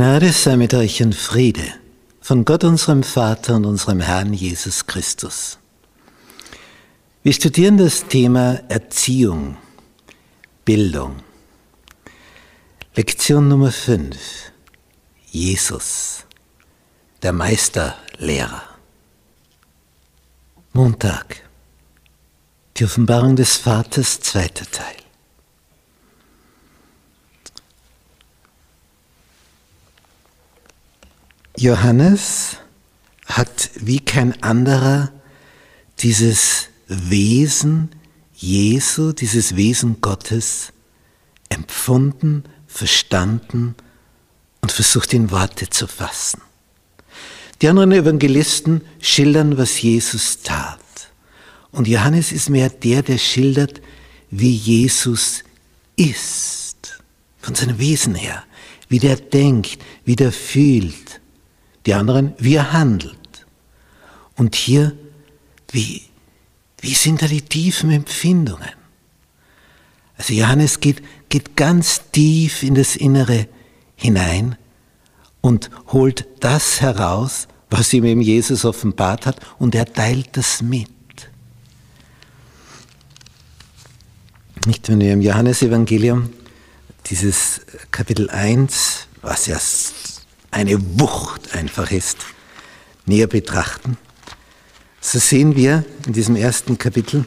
Gnade sei mit euch in Friede von Gott unserem Vater und unserem Herrn Jesus Christus. Wir studieren das Thema Erziehung, Bildung. Lektion Nummer 5. Jesus, der Meisterlehrer. Montag. Die Offenbarung des Vaters, zweiter Teil. Johannes hat wie kein anderer dieses Wesen Jesu, dieses Wesen Gottes empfunden, verstanden und versucht in Worte zu fassen. Die anderen Evangelisten schildern, was Jesus tat. Und Johannes ist mehr der, der schildert, wie Jesus ist, von seinem Wesen her, wie der denkt, wie der fühlt, die anderen, wie er handelt. Und hier, wie, wie sind da die tiefen Empfindungen? Also Johannes geht, geht ganz tief in das Innere hinein und holt das heraus, was ihm eben Jesus offenbart hat, und er teilt das mit. Nicht, wenn wir im Johannesevangelium dieses Kapitel 1, was ja eine Wucht einfach ist, näher betrachten, so sehen wir in diesem ersten Kapitel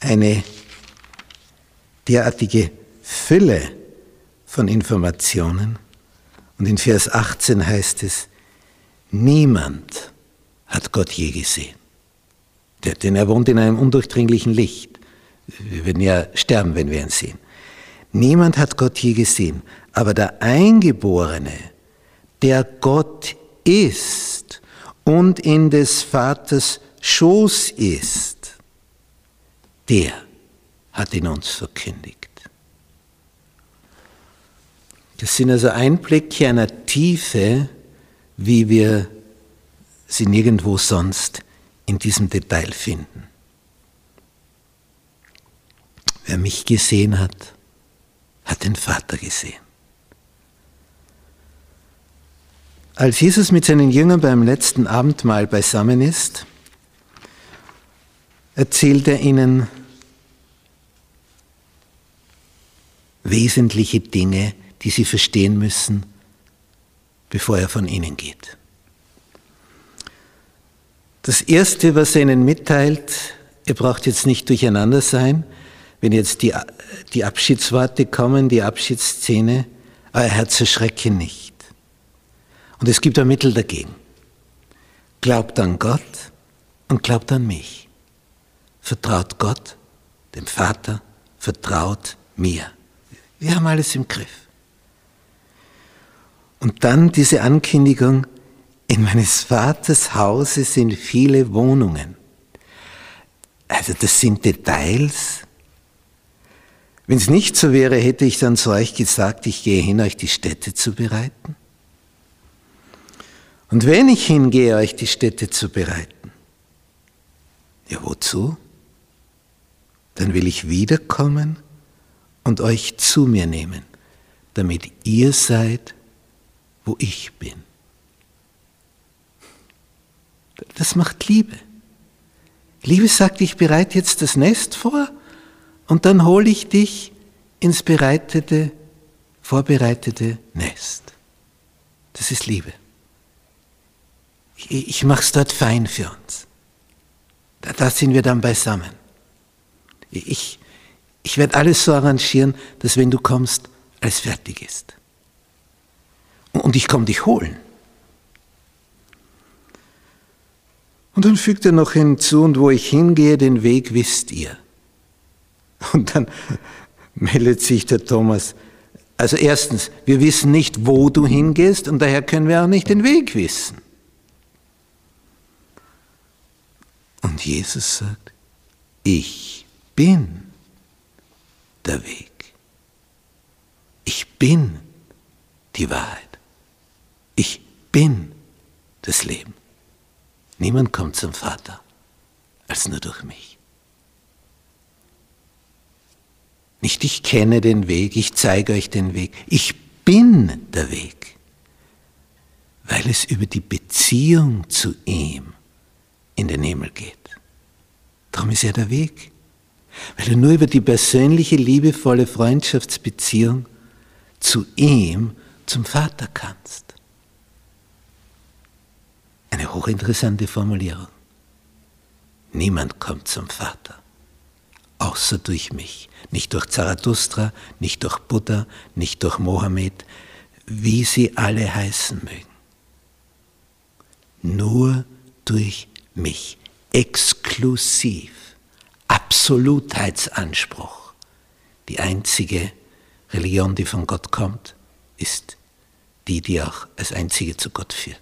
eine derartige Fülle von Informationen. Und in Vers 18 heißt es, niemand hat Gott je gesehen. Denn er wohnt in einem undurchdringlichen Licht. Wir würden ja sterben, wenn wir ihn sehen. Niemand hat Gott je gesehen, aber der Eingeborene, der Gott ist und in des Vaters Schoß ist, der hat ihn uns verkündigt. Das sind also Einblicke einer Tiefe, wie wir sie nirgendwo sonst in diesem Detail finden. Wer mich gesehen hat, hat den Vater gesehen. Als Jesus mit seinen Jüngern beim letzten Abendmahl beisammen ist, erzählt er ihnen wesentliche Dinge, die sie verstehen müssen, bevor er von ihnen geht. Das Erste, was er ihnen mitteilt, ihr braucht jetzt nicht durcheinander sein, wenn jetzt die, die Abschiedsworte kommen, die Abschiedsszene, euer Herz erschrecke nicht. Und es gibt ein Mittel dagegen. Glaubt an Gott und glaubt an mich. Vertraut Gott, dem Vater, vertraut mir. Wir haben alles im Griff. Und dann diese Ankündigung, in meines Vaters Hause sind viele Wohnungen. Also das sind Details. Wenn es nicht so wäre, hätte ich dann zu euch gesagt, ich gehe hin, euch die Städte zu bereiten. Und wenn ich hingehe, euch die Städte zu bereiten, ja wozu? Dann will ich wiederkommen und euch zu mir nehmen, damit ihr seid, wo ich bin. Das macht Liebe. Liebe sagt, ich bereite jetzt das Nest vor und dann hole ich dich ins bereitete, vorbereitete Nest. Das ist Liebe ich mache es dort fein für uns. Da, da sind wir dann beisammen. Ich, ich werde alles so arrangieren, dass wenn du kommst, alles fertig ist. Und ich komme dich holen. Und dann fügt er noch hinzu, und wo ich hingehe, den Weg wisst ihr. Und dann meldet sich der Thomas, also erstens, wir wissen nicht, wo du hingehst, und daher können wir auch nicht den Weg wissen. Und Jesus sagt, ich bin der Weg. Ich bin die Wahrheit. Ich bin das Leben. Niemand kommt zum Vater als nur durch mich. Nicht ich kenne den Weg, ich zeige euch den Weg. Ich bin der Weg. weil es über die Beziehung zu ihm in den Himmel geht. Darum ist er der Weg. Weil du nur über die persönliche, liebevolle Freundschaftsbeziehung zu ihm, zum Vater kannst. Eine hochinteressante Formulierung. Niemand kommt zum Vater, außer durch mich. Nicht durch Zarathustra, nicht durch Buddha, nicht durch Mohammed, wie sie alle heißen mögen. Nur durch mich, exklusiv, Absolutheitsanspruch. Die einzige Religion, die von Gott kommt, ist die, die auch als einzige zu Gott führt.